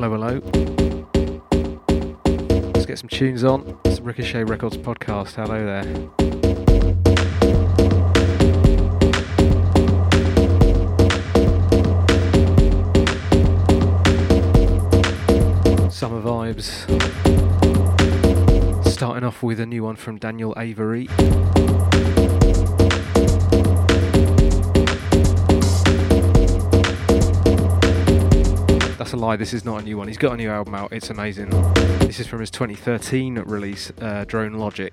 Hello, hello. Let's get some tunes on. It's the Ricochet Records podcast. Hello there. Summer vibes. Starting off with a new one from Daniel Avery. That's a lie, this is not a new one. He's got a new album out, it's amazing. This is from his 2013 release, uh, Drone Logic.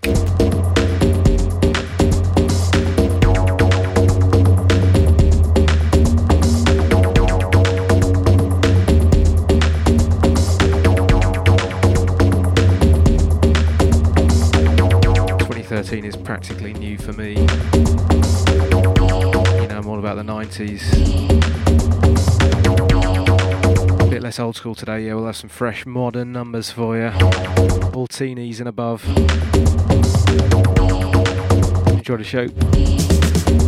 Is practically new for me. You know, I'm all about the 90s bit less old school today. Yeah, we'll have some fresh modern numbers for you. All teenies and above. Enjoy the show.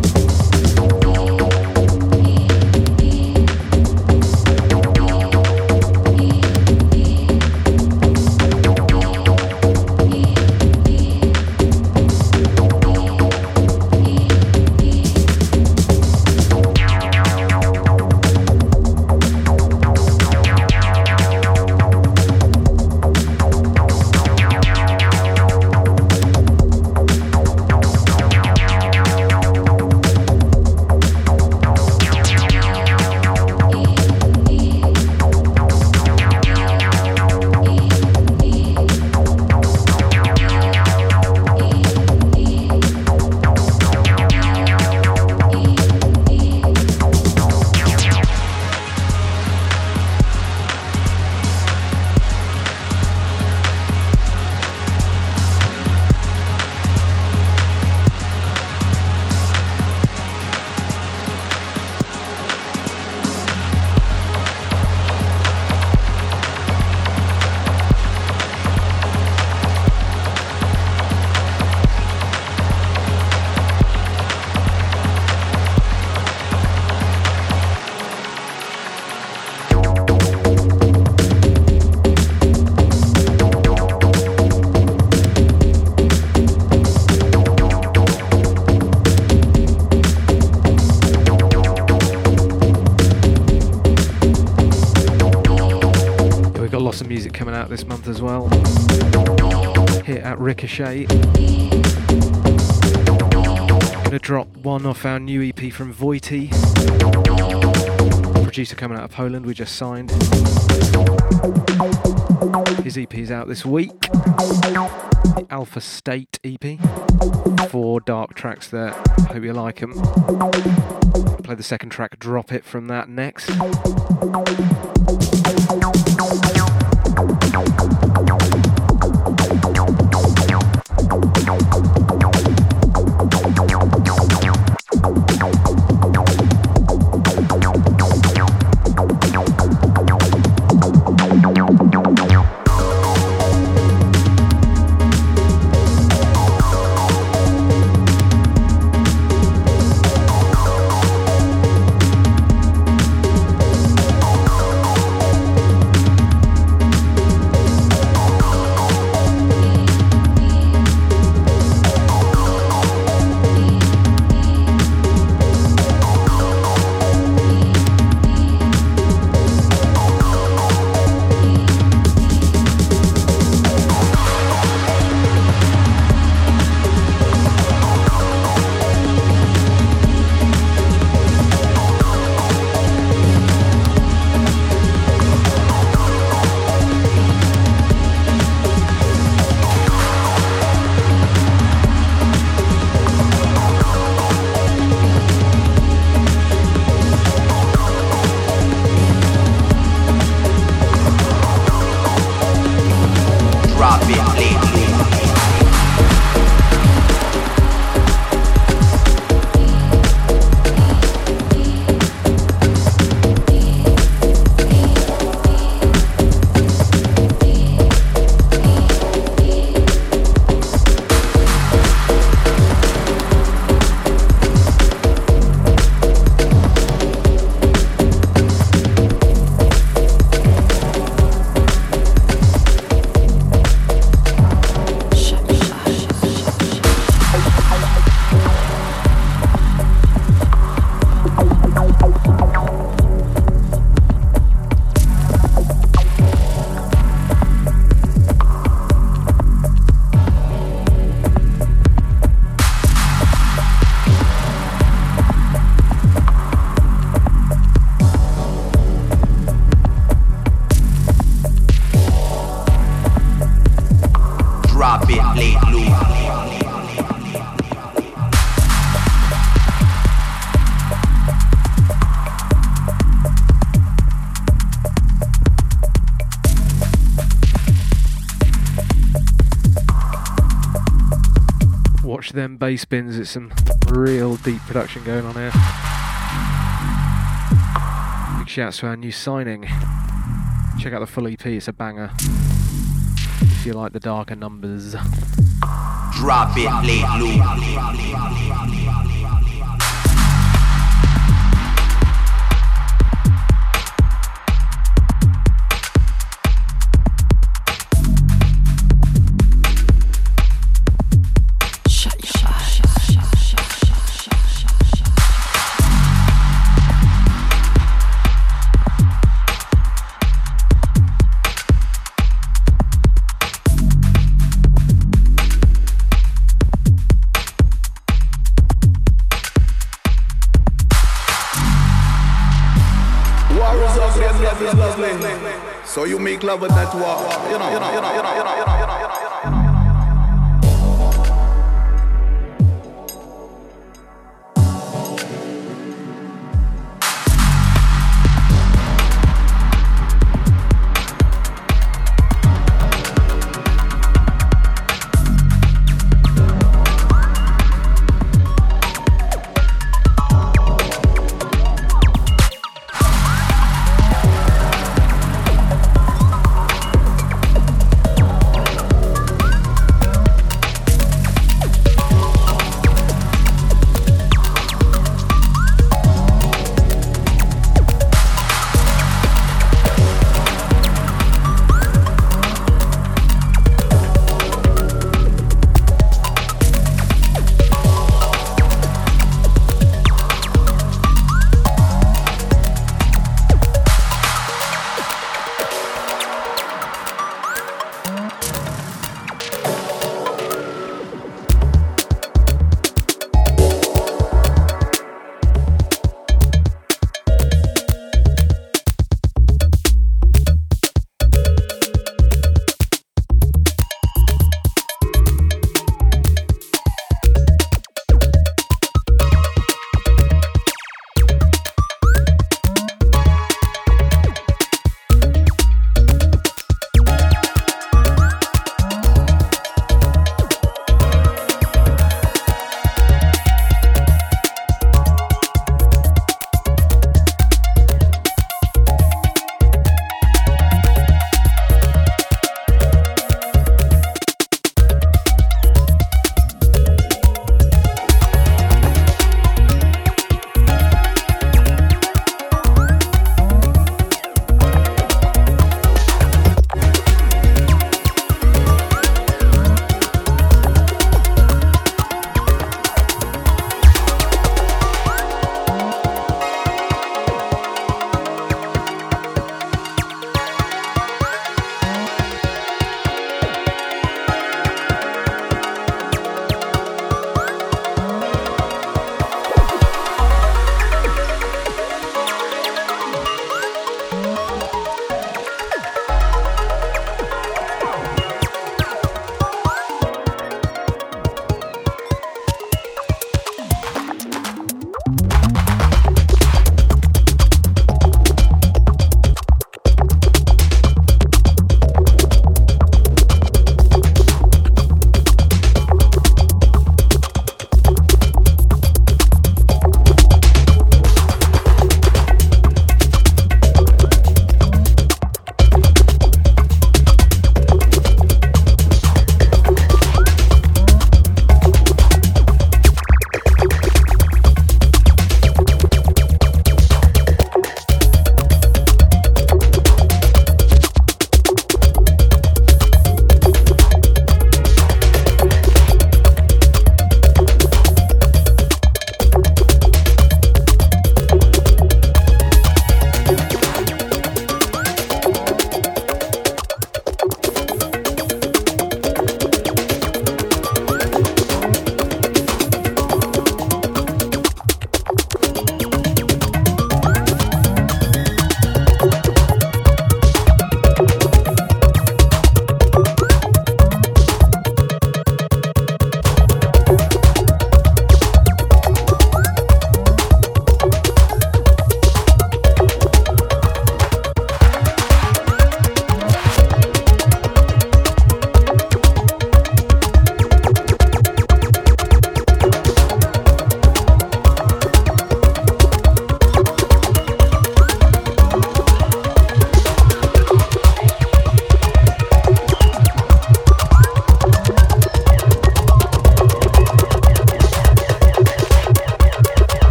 EP from Voity. Producer coming out of Poland, we just signed. His EP is out this week. The Alpha State EP. Four dark tracks there. Hope you like them. Play the second track, Drop It from that next. Them bass bins, it's some real deep production going on here. Big shouts to our new signing. Check out the full EP, it's a banger. If you like the darker numbers. Drop it, late.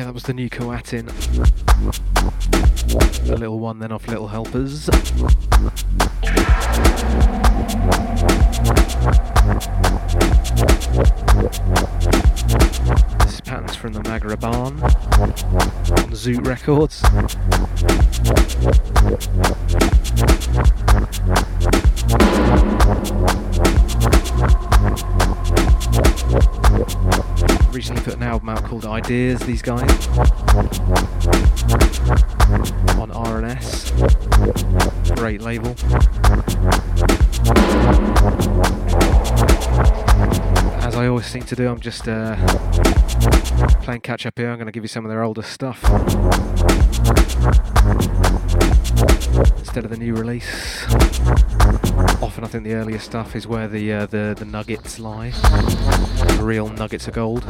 Yeah, that was the new Coatin. A little one then off Little Helpers. This is patterns from the Magra Barn on Zoot Records. Called Ideas, these guys. On RNS. Great label. As I always seem to do, I'm just uh, playing catch up here. I'm going to give you some of their older stuff instead of the new release. Often, I think the earlier stuff is where the uh, the, the nuggets lie, the real nuggets of gold.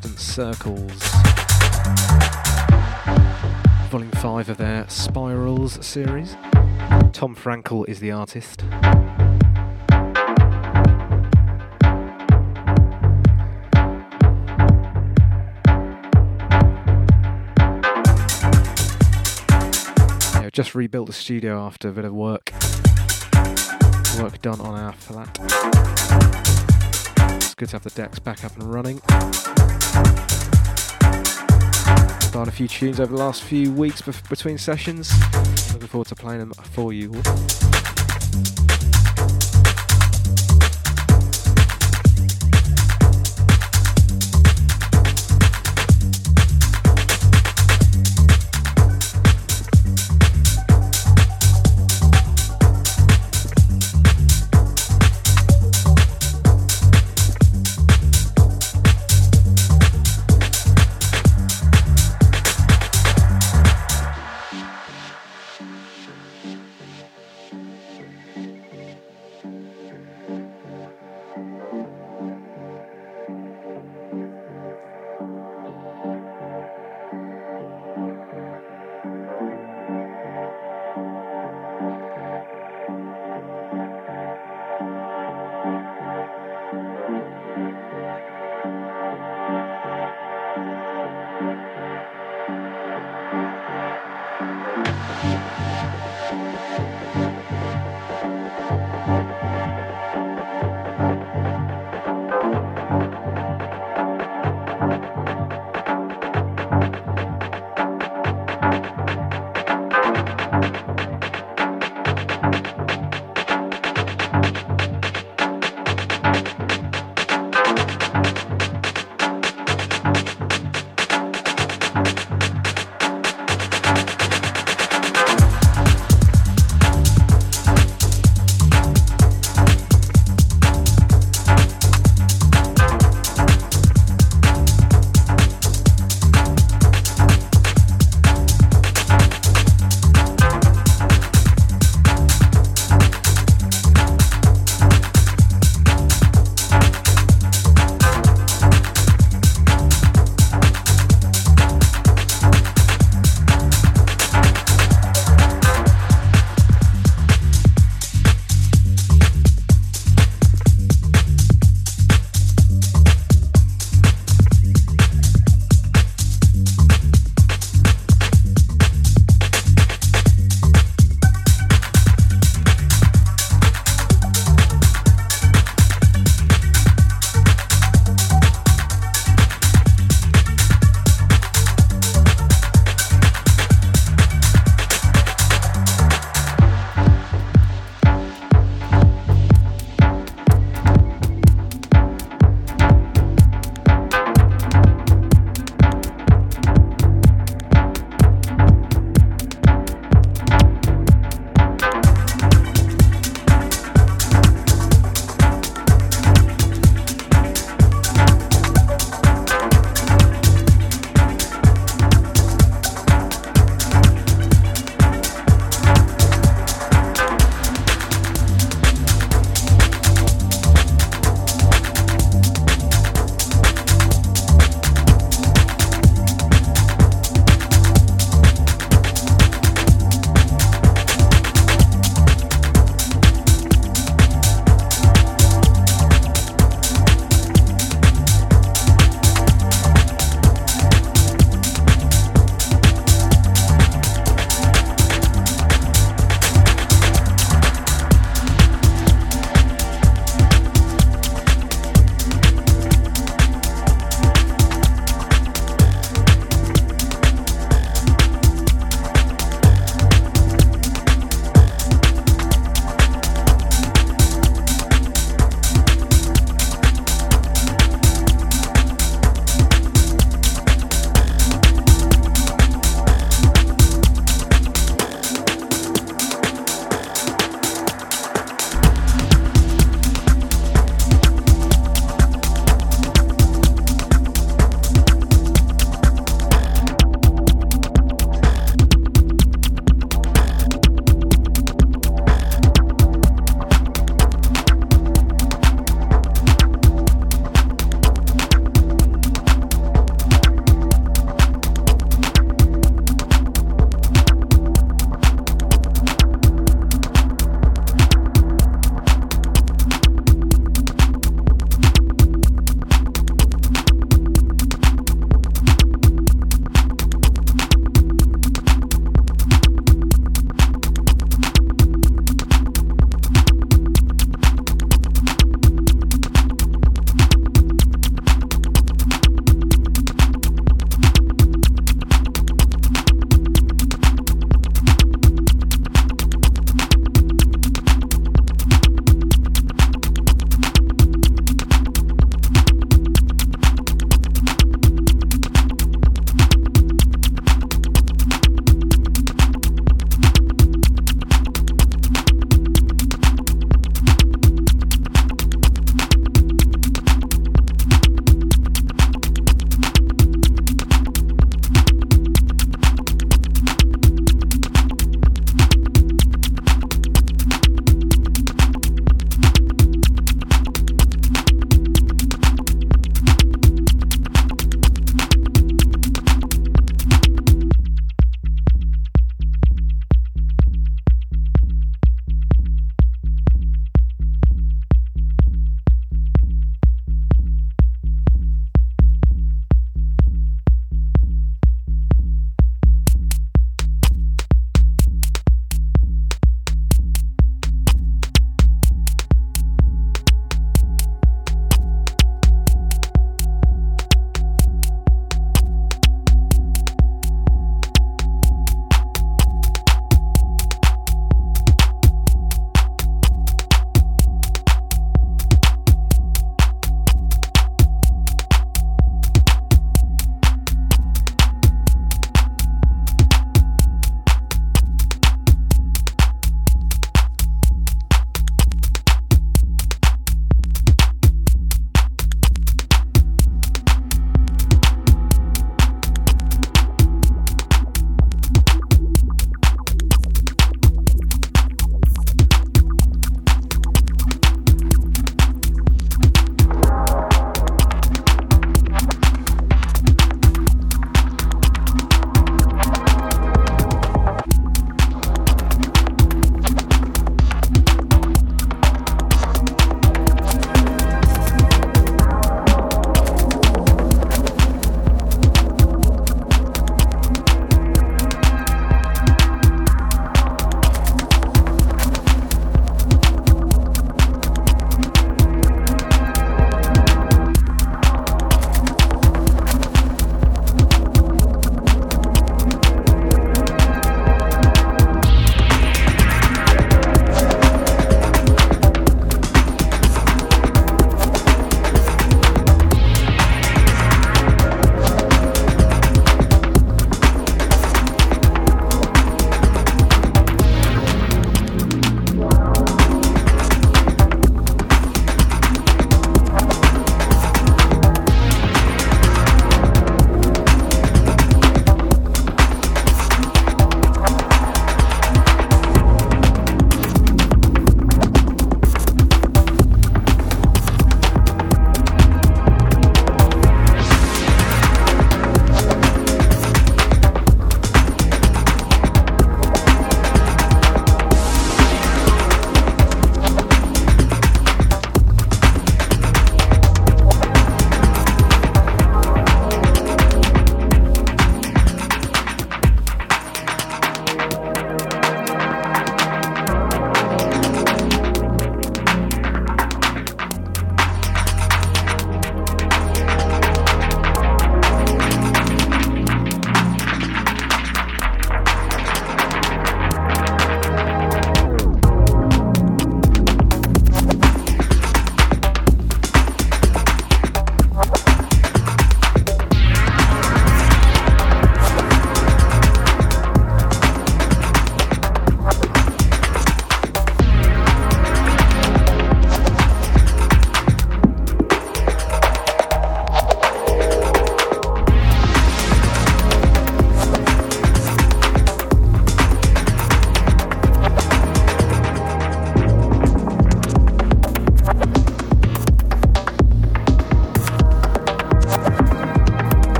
Constant Circles. Volume 5 of their Spirals series. Tom Frankel is the artist. Yeah, just rebuilt the studio after a bit of work. Work done on our flat. It's good to have the decks back up and running. Done a few tunes over the last few weeks between sessions. Looking forward to playing them for you all.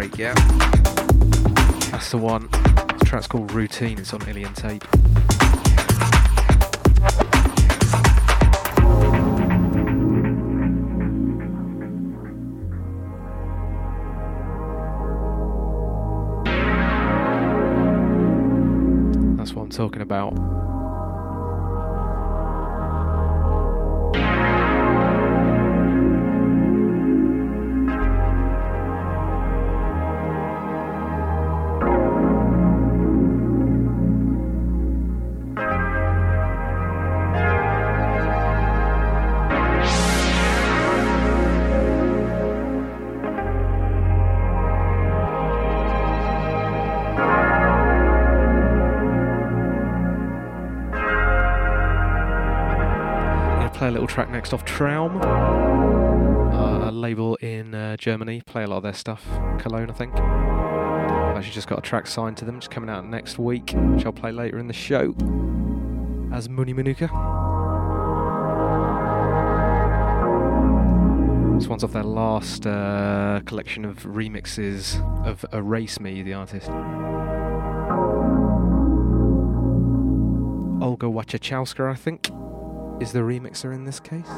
Break, yeah. That's the one. The track's called Routine, it's on Alien Tape. That's what I'm talking about. Track next off Traum, uh, a label in uh, Germany. Play a lot of their stuff. Cologne, I think. I've actually just got a track signed to them, just coming out next week, which I'll play later in the show as Muni Manuka. This one's off their last uh, collection of remixes of Erase Me, the artist. Olga Wachachowska, I think is the remixer in this case.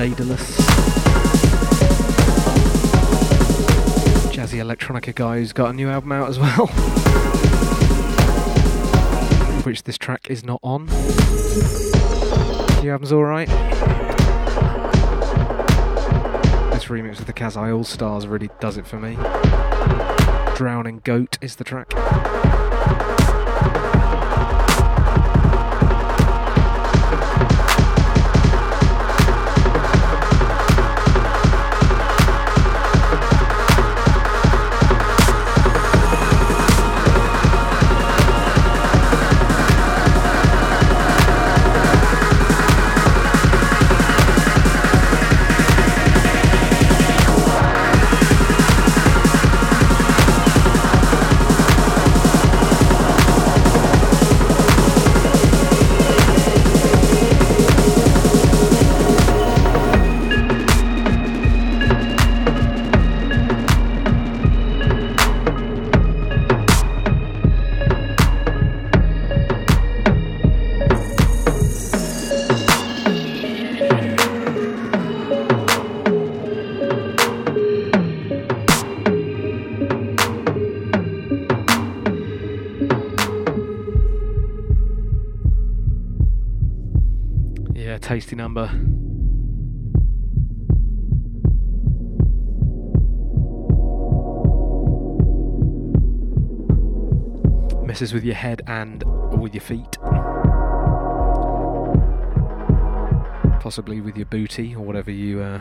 Daedalus. Jazzy electronica guy who's got a new album out as well. Which this track is not on. New album's alright. This remix of the Kasai All Stars really does it for me. Drowning Goat is the track. Number. Messes with your head and with your feet. Possibly with your booty or whatever you uh,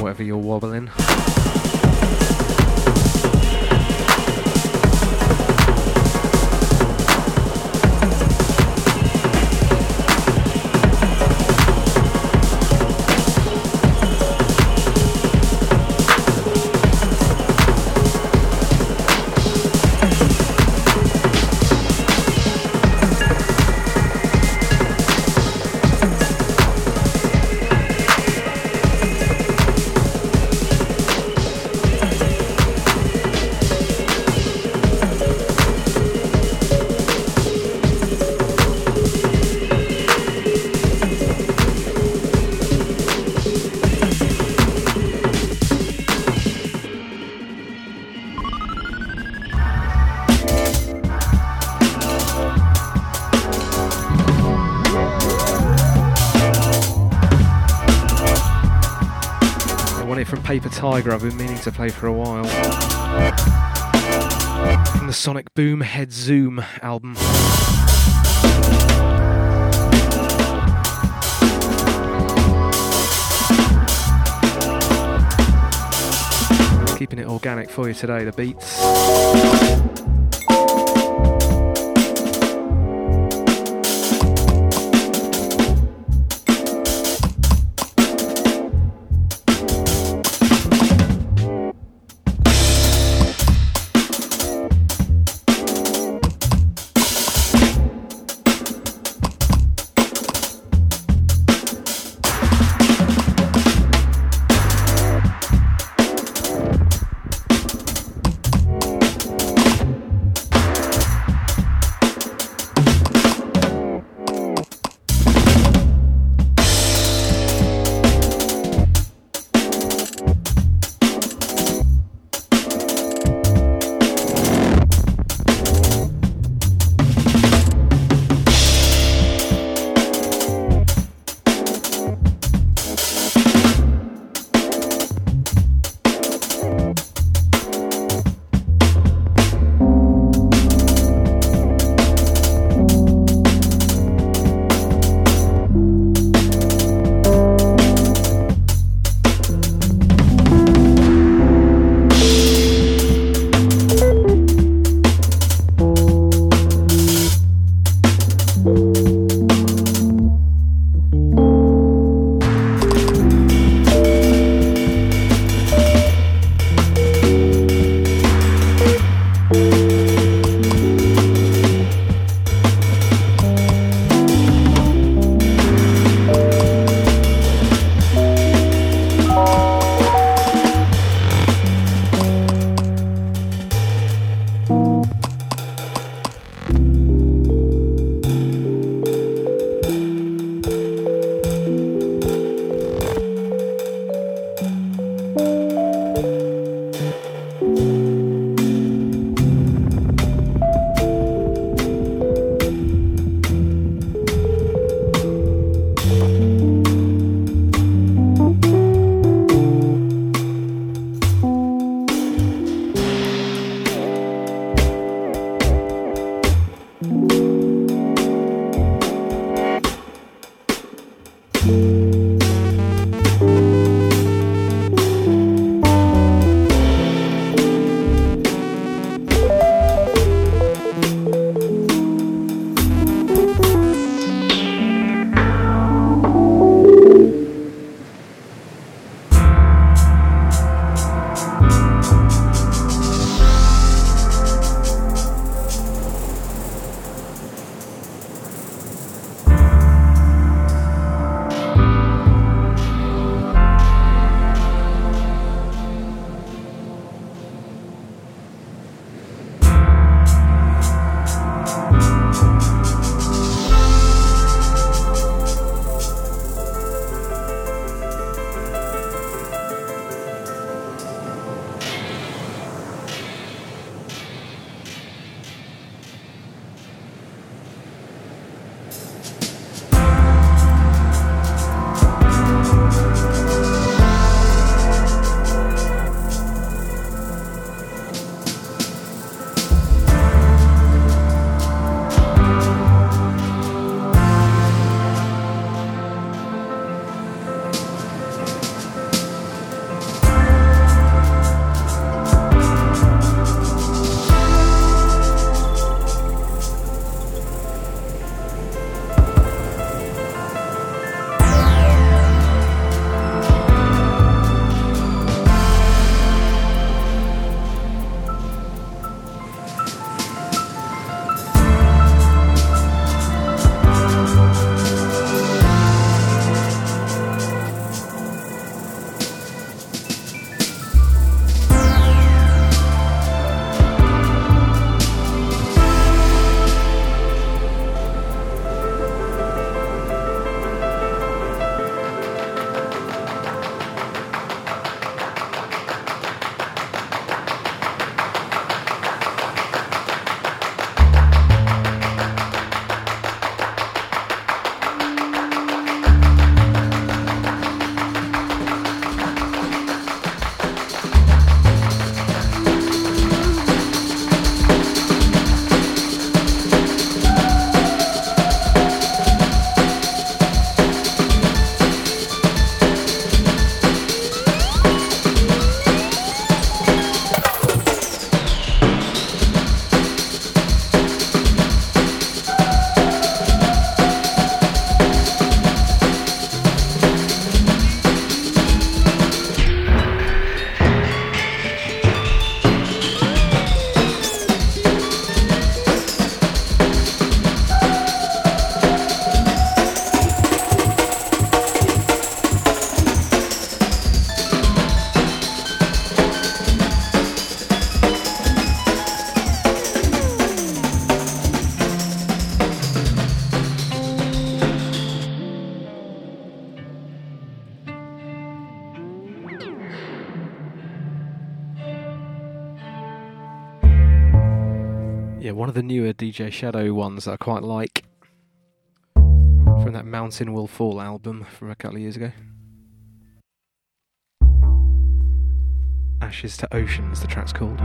whatever you're wobbling. Tiger I've been meaning to play for a while. From the Sonic Boom Head Zoom album. Keeping it organic for you today, the beats. Of the newer DJ Shadow ones that I quite like from that Mountain Will Fall album from a couple of years ago. Ashes to Oceans, the track's called.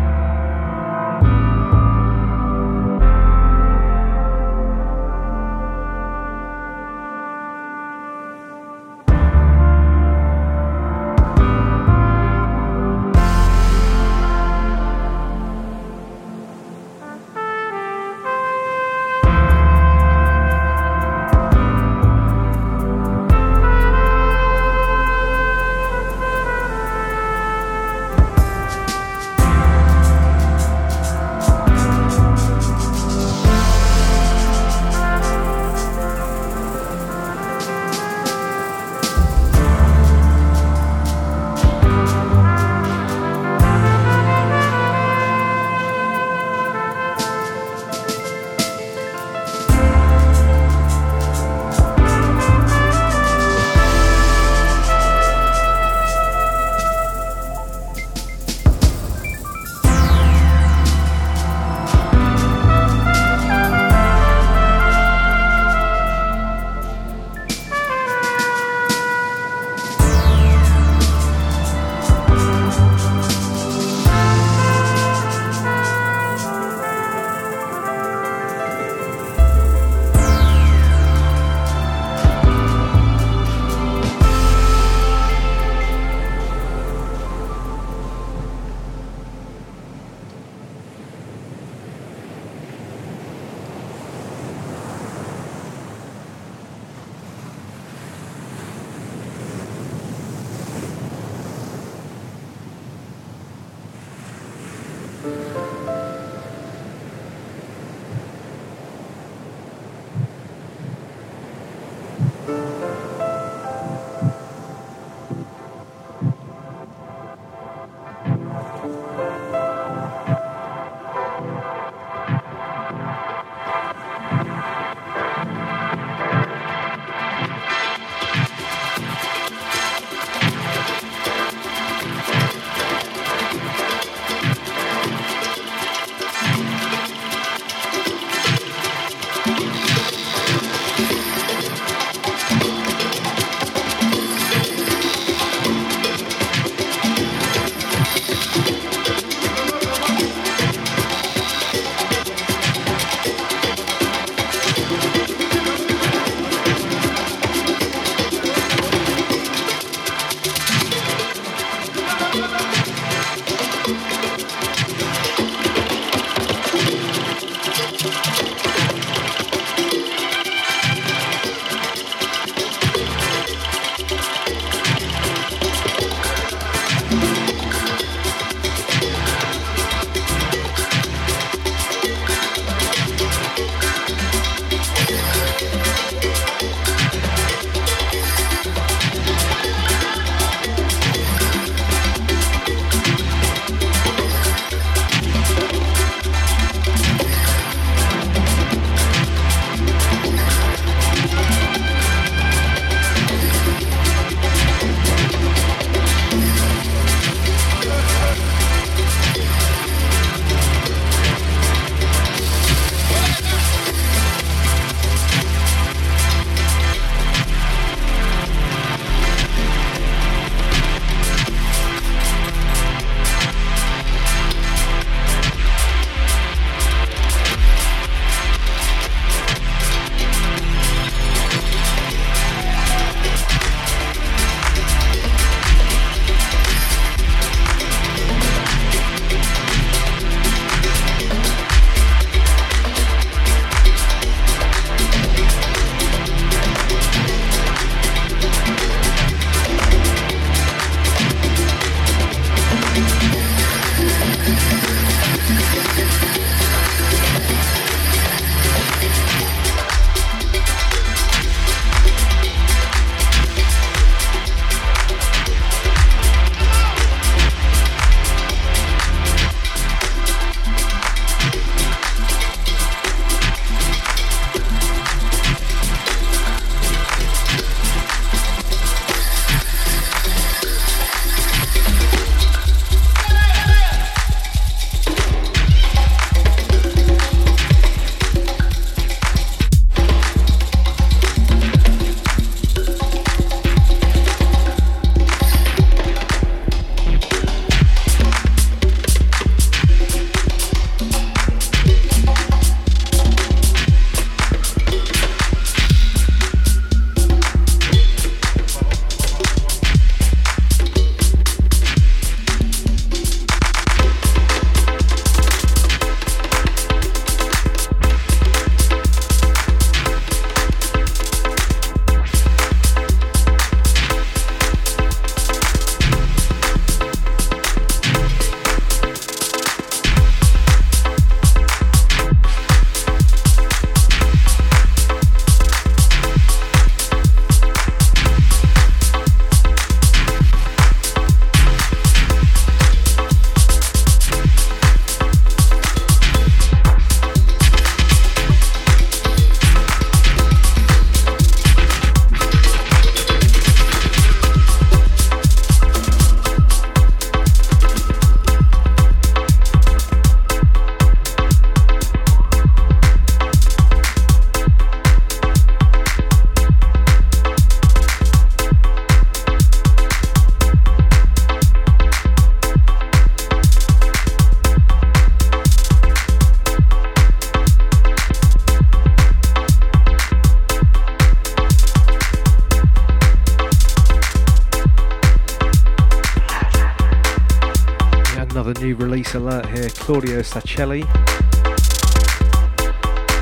Release alert here Claudio Sacelli.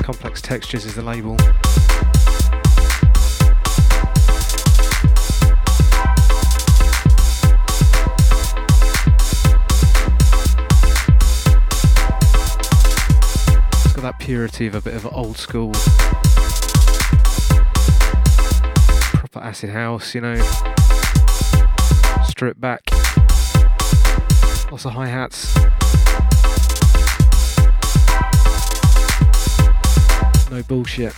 Complex Textures is the label. It's got that purity of a bit of old school proper acid house, you know. Strip back. Lots of hi hats. No bullshit.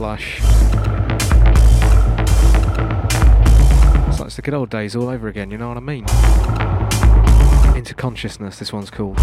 Flush. It's like it's the good old days all over again, you know what I mean? Into consciousness, this one's called.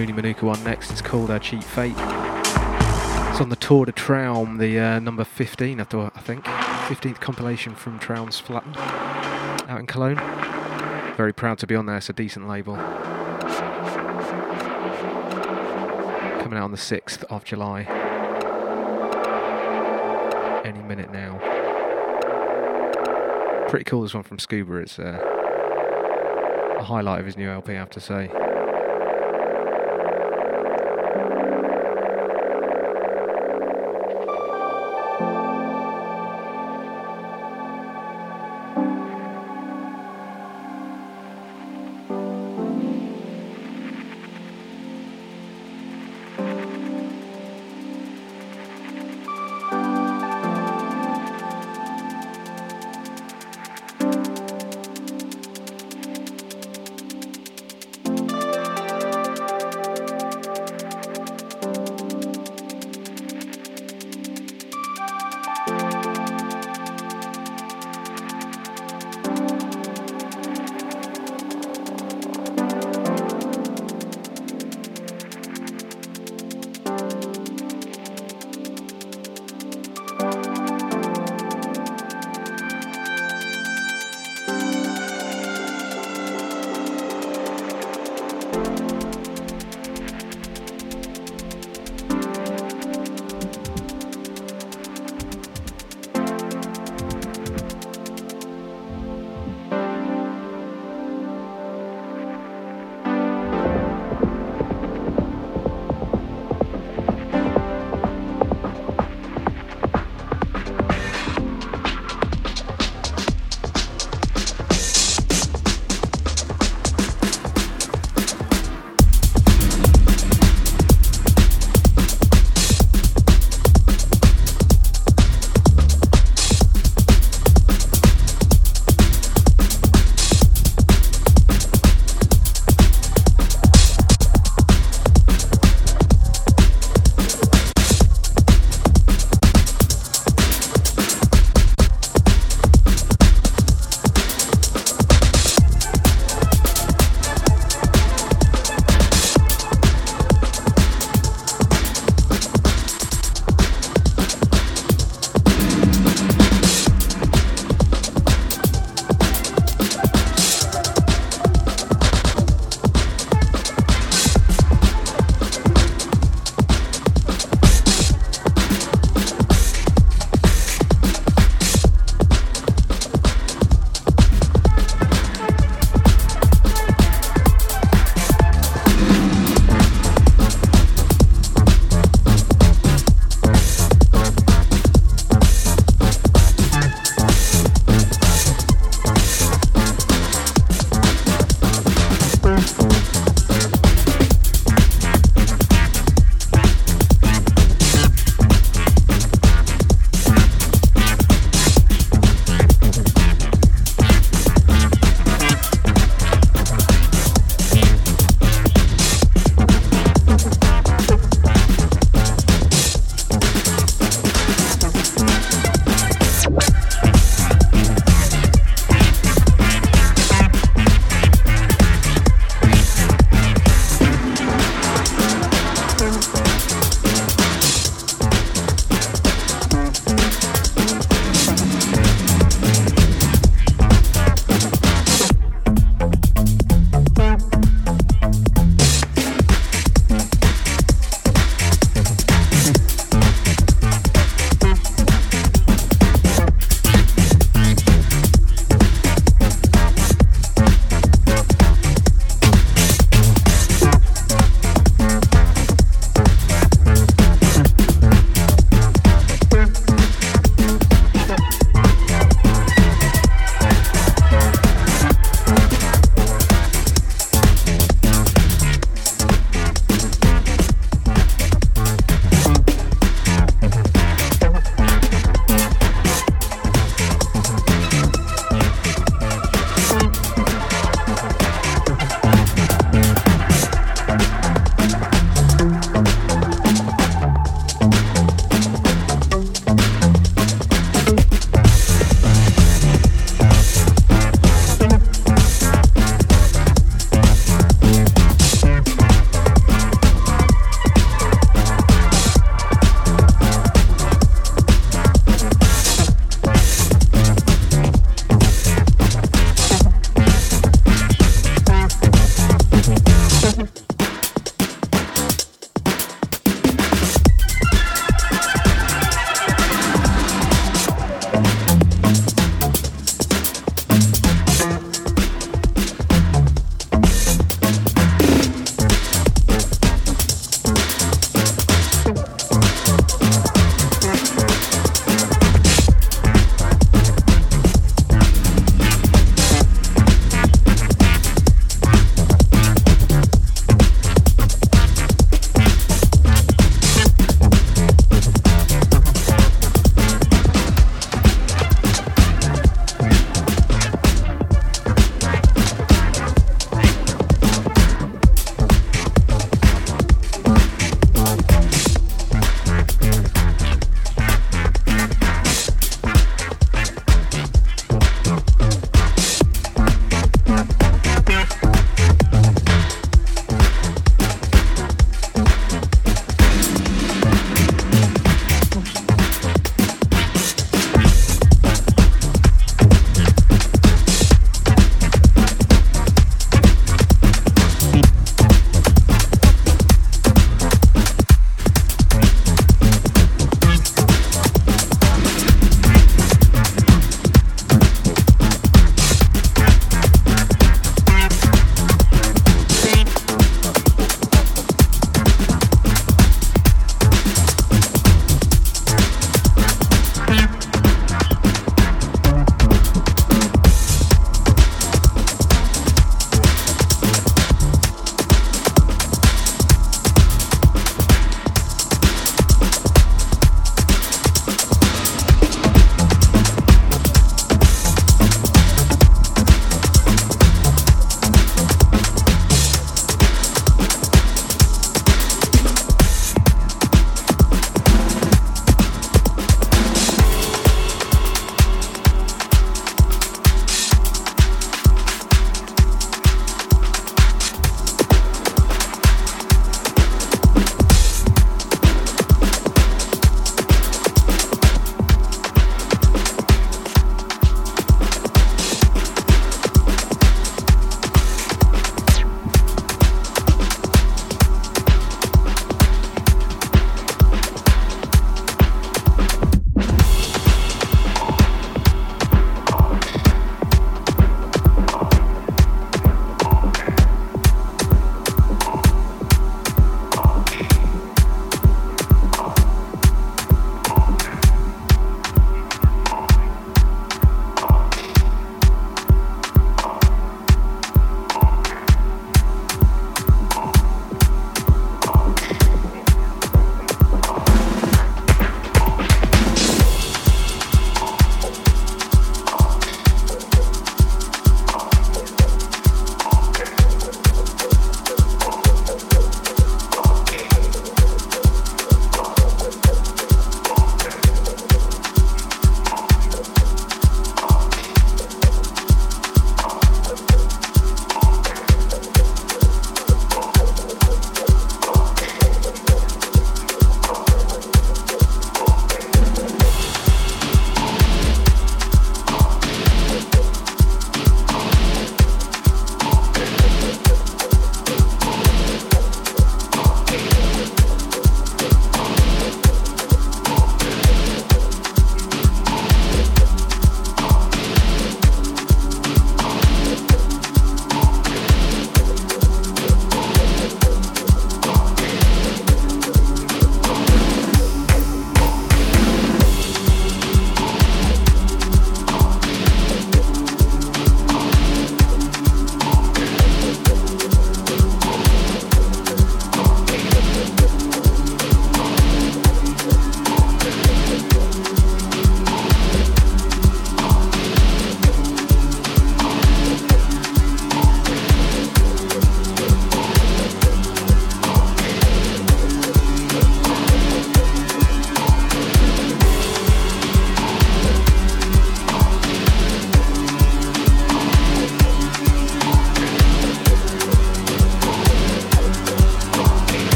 Mooney Manuka one next. It's called Our Cheap Fate. It's on the Tour de Traum, the uh, number 15, I, thought, I think. 15th compilation from Traum Schallplatten out in Cologne. Very proud to be on there, it's a decent label. Coming out on the 6th of July. Any minute now. Pretty cool, this one from Scuba. It's uh, a highlight of his new LP, I have to say.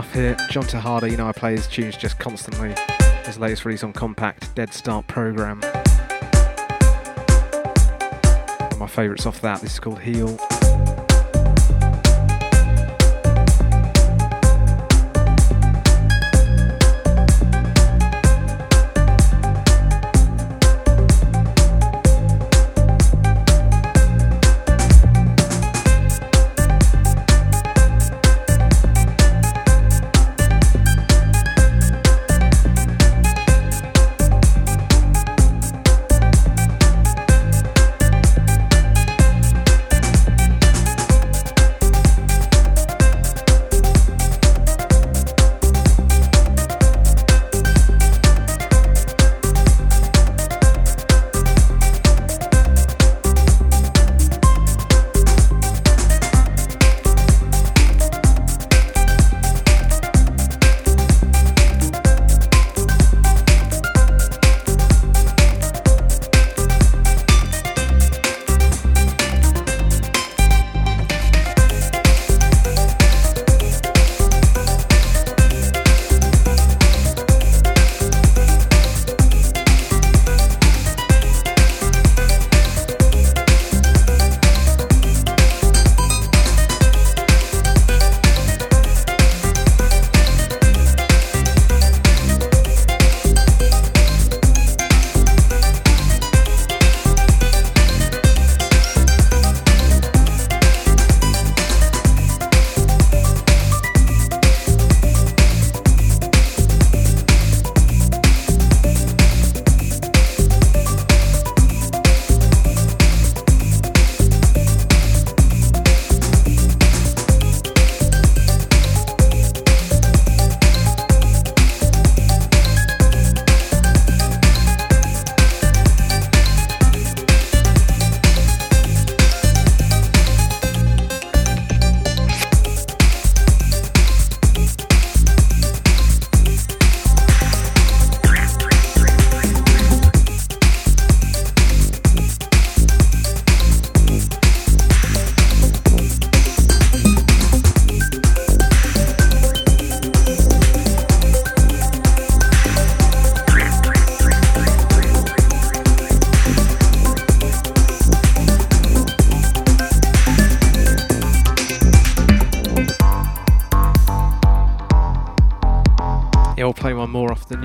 Stuff here. John Tejada, you know I play his tunes just constantly. His latest release on Kompakt, Dead Start Program. One of my favourites off that. This is called Heal.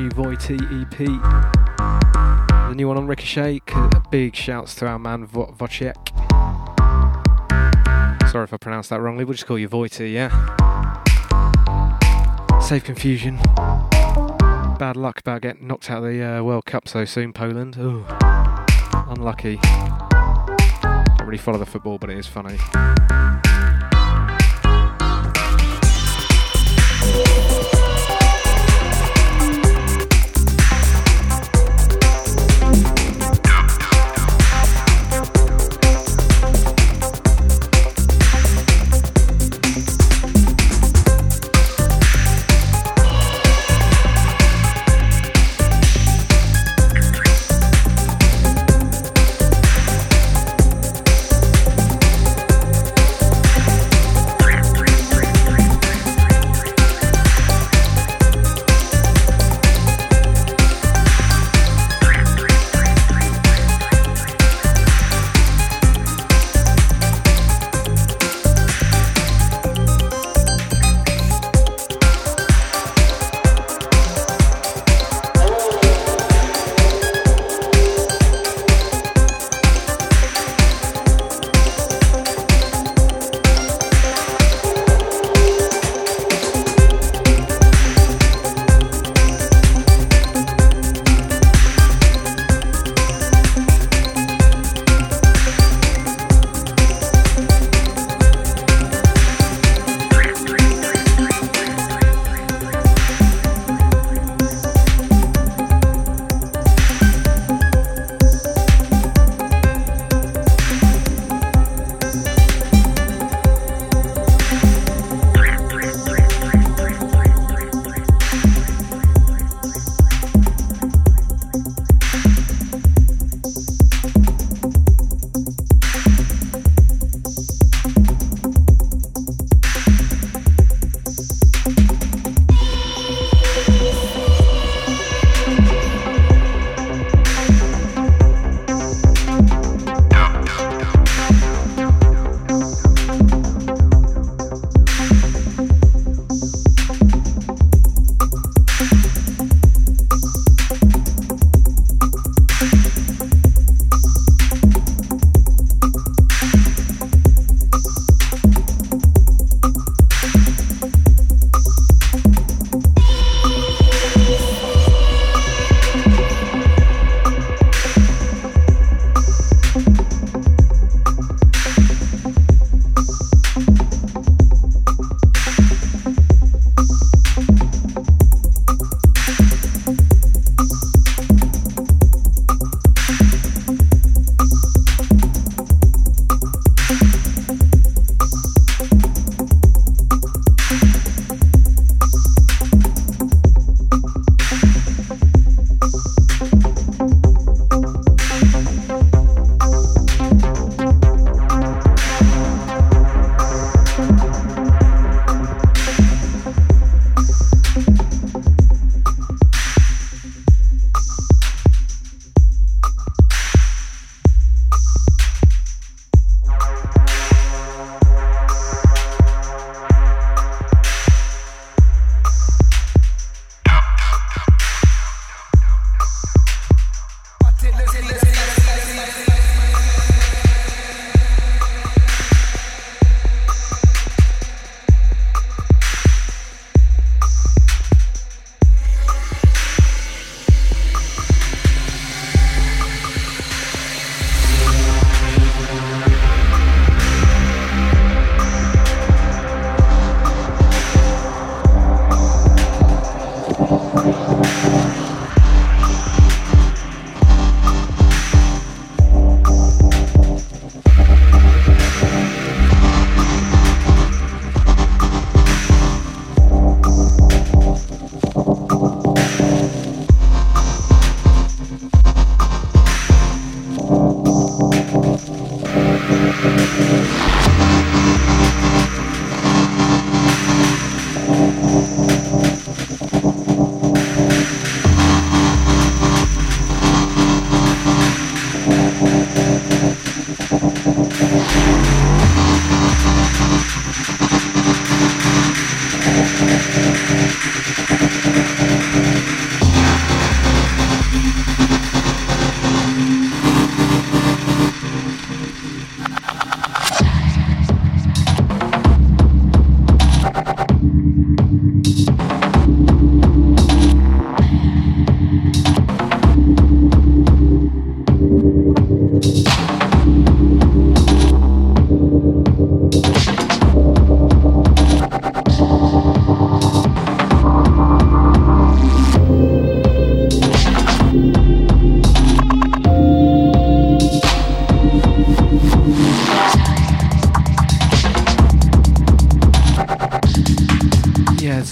New Voity EP. The new one on Ricochet. Big shouts to our man Vo- Wojciech. Sorry if I pronounced that wrongly, we'll just call you Voity, yeah? Save confusion. Bad luck about getting knocked out of the uh, World Cup so soon, Poland. Ooh, unlucky. Don't really follow the football, but it is funny.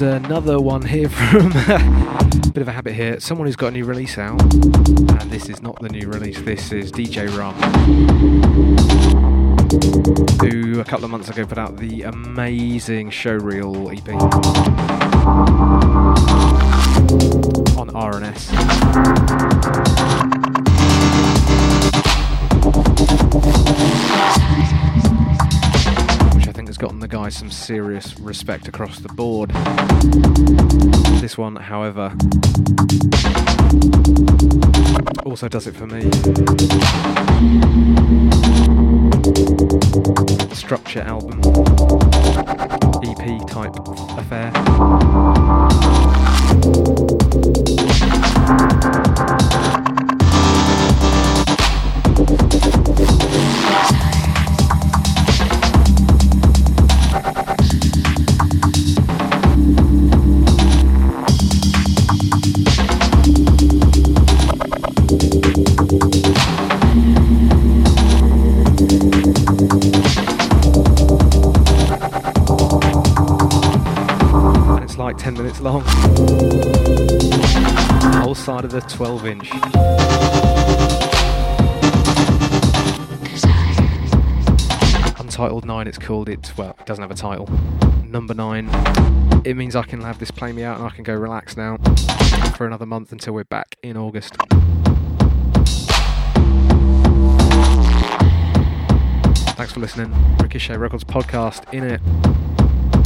Another one here from a bit of a habit here. Someone who's got a new release out, and this is not the new release. This is DJ Rum, who a couple of months ago put out the amazing Showreel EP on R&S. Some serious respect across the board. This one, however, also does it for me. Structure album, EP type affair. Long. Whole side of the 12 inch. Untitled 9 it's called. It well, it doesn't have a title. Number 9. It means I can have this play me out and I can go relax now for another month until we're back in August. Thanks for listening. Ricochet Records podcast in it.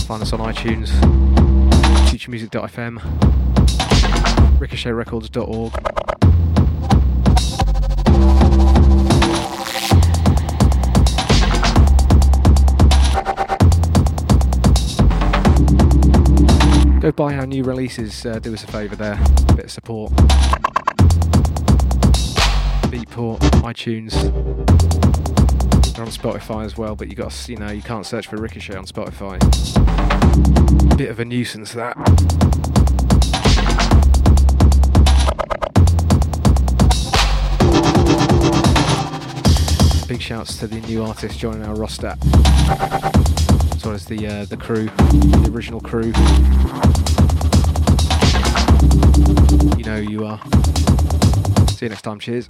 Find us on iTunes, futuremusic.fm, ricochetrecords.org. Go buy our new releases, uh, do us a favour there, a bit of support. Beatport, iTunes. They're on Spotify as well, but you got you know you can't search for Ricochet on Spotify bit of a nuisance, that. Big shouts to the new artist joining our roster, as well as the uh, the crew, the original crew. You know who you are. See you next time. Cheers.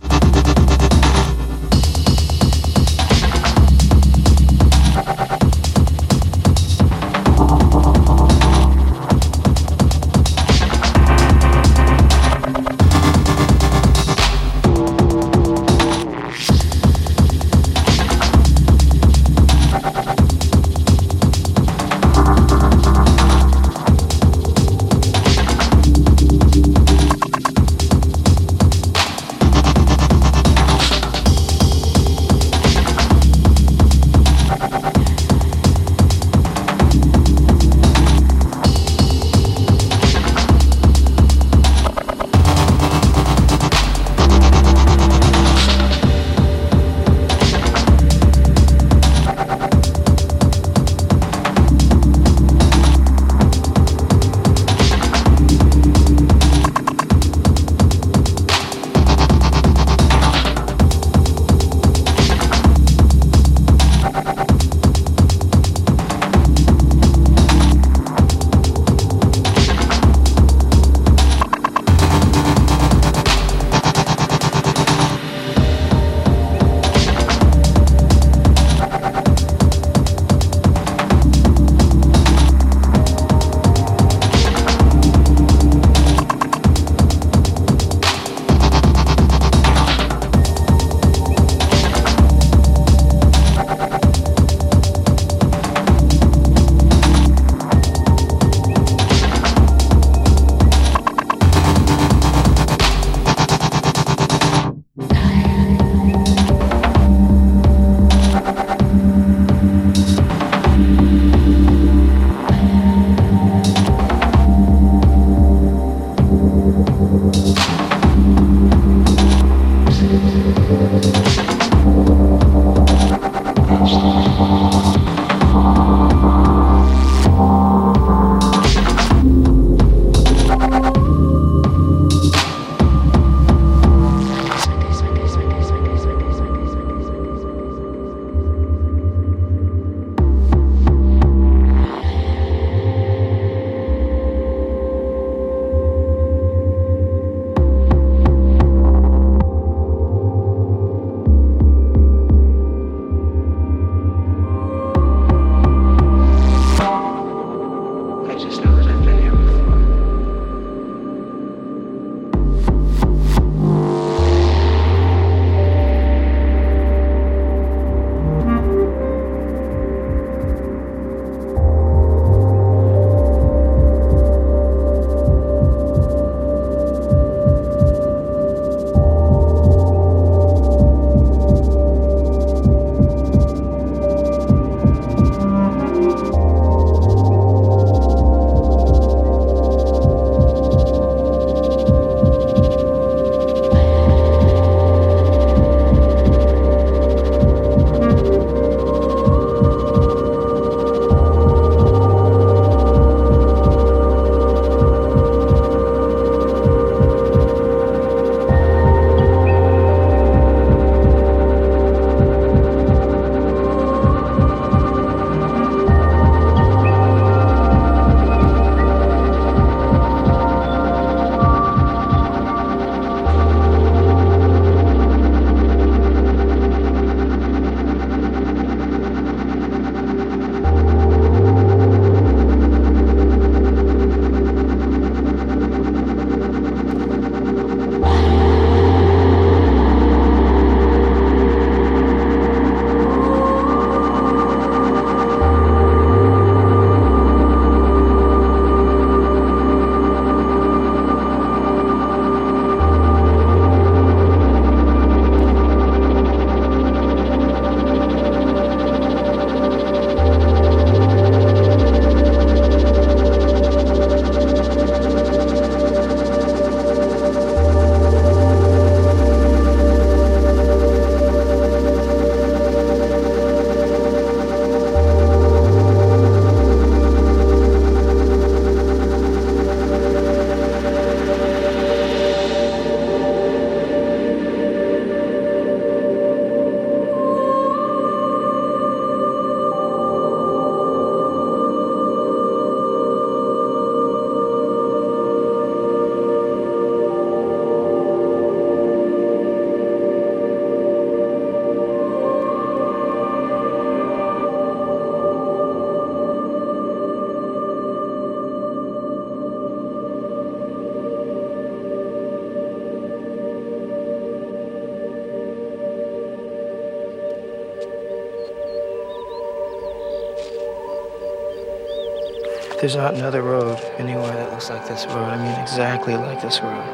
There's not another road anywhere that looks like this road. I mean, exactly like this road.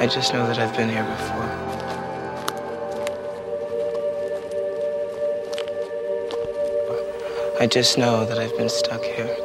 I just know that I've been here before. I just know that I've been stuck here.